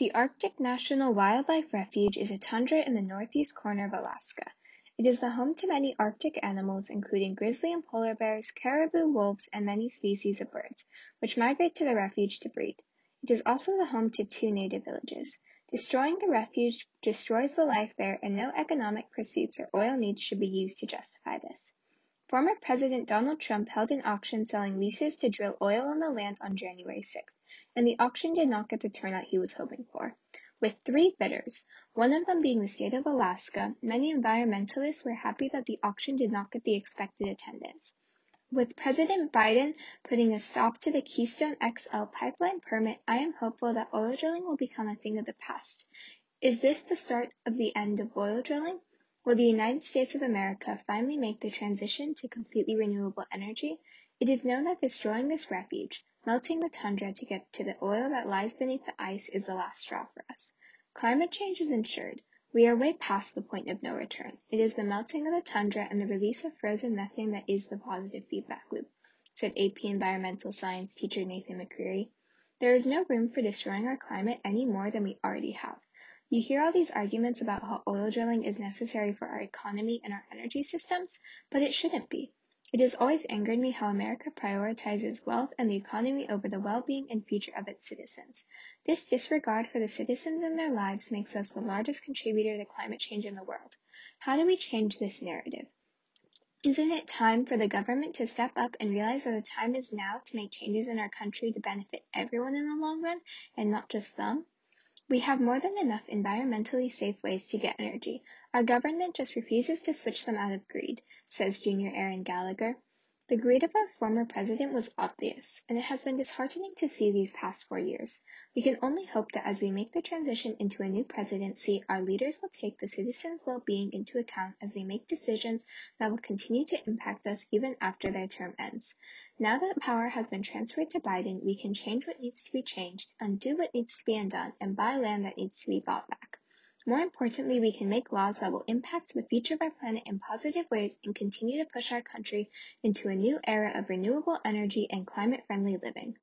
The Arctic National Wildlife Refuge is a tundra in the northeast corner of Alaska. It is the home to many Arctic animals, including grizzly and polar bears, caribou, wolves, and many species of birds, which migrate to the refuge to breed. It is also the home to two native villages. Destroying the refuge destroys the life there, and no economic pursuits or oil needs should be used to justify this. Former President Donald Trump held an auction selling leases to drill oil on the land on January 6th and the auction did not get the turnout he was hoping for. With three bidders, one of them being the state of Alaska, many environmentalists were happy that the auction did not get the expected attendance. With President Biden putting a stop to the Keystone XL pipeline permit, I am hopeful that oil drilling will become a thing of the past. Is this the start of the end of oil drilling? Will the United States of America finally make the transition to completely renewable energy? It is known that destroying this refuge, Melting the tundra to get to the oil that lies beneath the ice is the last straw for us. Climate change is ensured. We are way past the point of no return. It is the melting of the tundra and the release of frozen methane that is the positive feedback loop, said AP Environmental Science teacher Nathan McCreary. There is no room for destroying our climate any more than we already have. You hear all these arguments about how oil drilling is necessary for our economy and our energy systems, but it shouldn't be. It has always angered me how America prioritizes wealth and the economy over the well-being and future of its citizens. This disregard for the citizens and their lives makes us the largest contributor to climate change in the world. How do we change this narrative? Isn't it time for the government to step up and realize that the time is now to make changes in our country to benefit everyone in the long run and not just them? We have more than enough environmentally safe ways to get energy. Our government just refuses to switch them out of greed, says junior Aaron Gallagher. The greed of our former president was obvious, and it has been disheartening to see these past four years. We can only hope that as we make the transition into a new presidency, our leaders will take the citizens' well-being into account as they make decisions that will continue to impact us even after their term ends. Now that power has been transferred to Biden, we can change what needs to be changed, undo what needs to be undone, and buy land that needs to be bought back. More importantly, we can make laws that will impact the future of our planet in positive ways and continue to push our country into a new era of renewable energy and climate friendly living.